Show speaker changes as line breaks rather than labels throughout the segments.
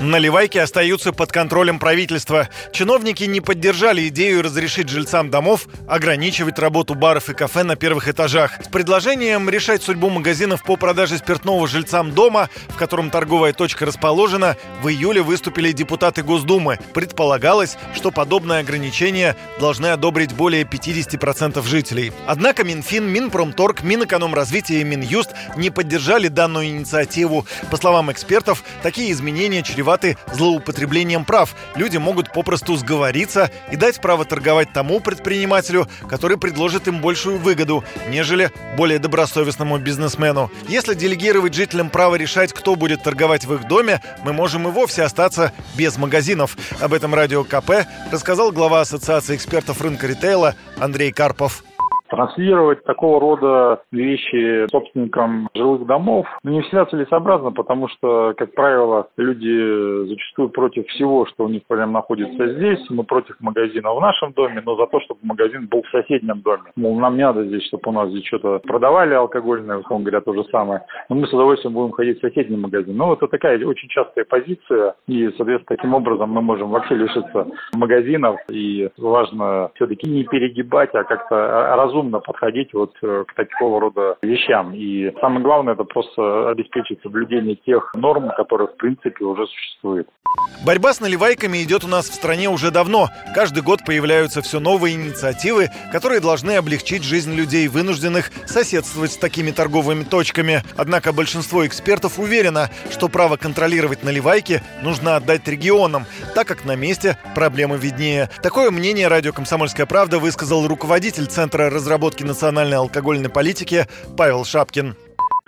Наливайки остаются под контролем правительства. Чиновники не поддержали идею разрешить жильцам домов ограничивать работу баров и кафе на первых этажах. С предложением решать судьбу магазинов по продаже спиртного жильцам дома, в котором торговая точка расположена, в июле выступили депутаты Госдумы. Предполагалось, что подобное ограничение должны одобрить более 50% жителей. Однако Минфин, Минпромторг, Минэкономразвитие и Минюст не поддержали данную инициативу. По словам экспертов, такие изменения чреваты чреваты злоупотреблением прав. Люди могут попросту сговориться и дать право торговать тому предпринимателю, который предложит им большую выгоду, нежели более добросовестному бизнесмену. Если делегировать жителям право решать, кто будет торговать в их доме, мы можем и вовсе остаться без магазинов. Об этом Радио КП рассказал глава Ассоциации экспертов рынка ритейла Андрей Карпов.
Транслировать такого рода вещи собственникам жилых домов ну, не всегда целесообразно, потому что, как правило, люди зачастую против всего, что у них прям находится здесь. Мы против магазина в нашем доме, но за то, чтобы магазин был в соседнем доме. Мол, нам не надо здесь, чтобы у нас здесь что-то продавали алкогольное, условно говоря, то же самое. Но мы с удовольствием будем ходить в соседний магазин. Ну, это такая очень частая позиция, и, соответственно, таким образом мы можем вообще лишиться магазинов, и важно все-таки не перегибать, а как-то разумно разумно подходить вот э, к такого рода вещам. И самое главное, это просто обеспечить соблюдение тех норм, которые, в принципе, уже существуют.
Борьба с наливайками идет у нас в стране уже давно. Каждый год появляются все новые инициативы, которые должны облегчить жизнь людей, вынужденных соседствовать с такими торговыми точками. Однако большинство экспертов уверено, что право контролировать наливайки нужно отдать регионам, так как на месте проблемы виднее. Такое мнение радио «Комсомольская правда» высказал руководитель Центра разработки национальной алкогольной политики Павел Шапкин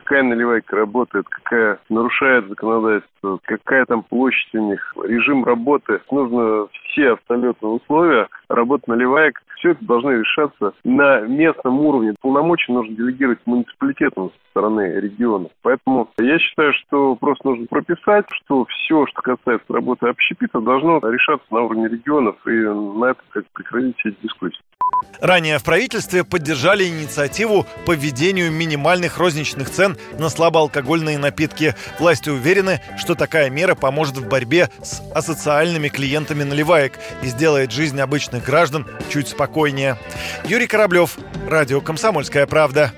какая наливайка работает, какая нарушает законодательство, какая там площадь у них, режим работы. Нужно все абсолютно условия работы наливаек. Все это должно решаться на местном уровне. Полномочия нужно делегировать муниципалитетам со стороны региона. Поэтому я считаю, что просто нужно прописать, что все, что касается работы общепита, должно решаться на уровне регионов и на это как прекратить все эти дискуссии.
Ранее в правительстве поддержали инициативу по введению минимальных розничных цен на слабоалкогольные напитки. Власти уверены, что такая мера поможет в борьбе с асоциальными клиентами наливаек и сделает жизнь обычных граждан чуть спокойнее. Юрий Кораблев, Радио «Комсомольская правда».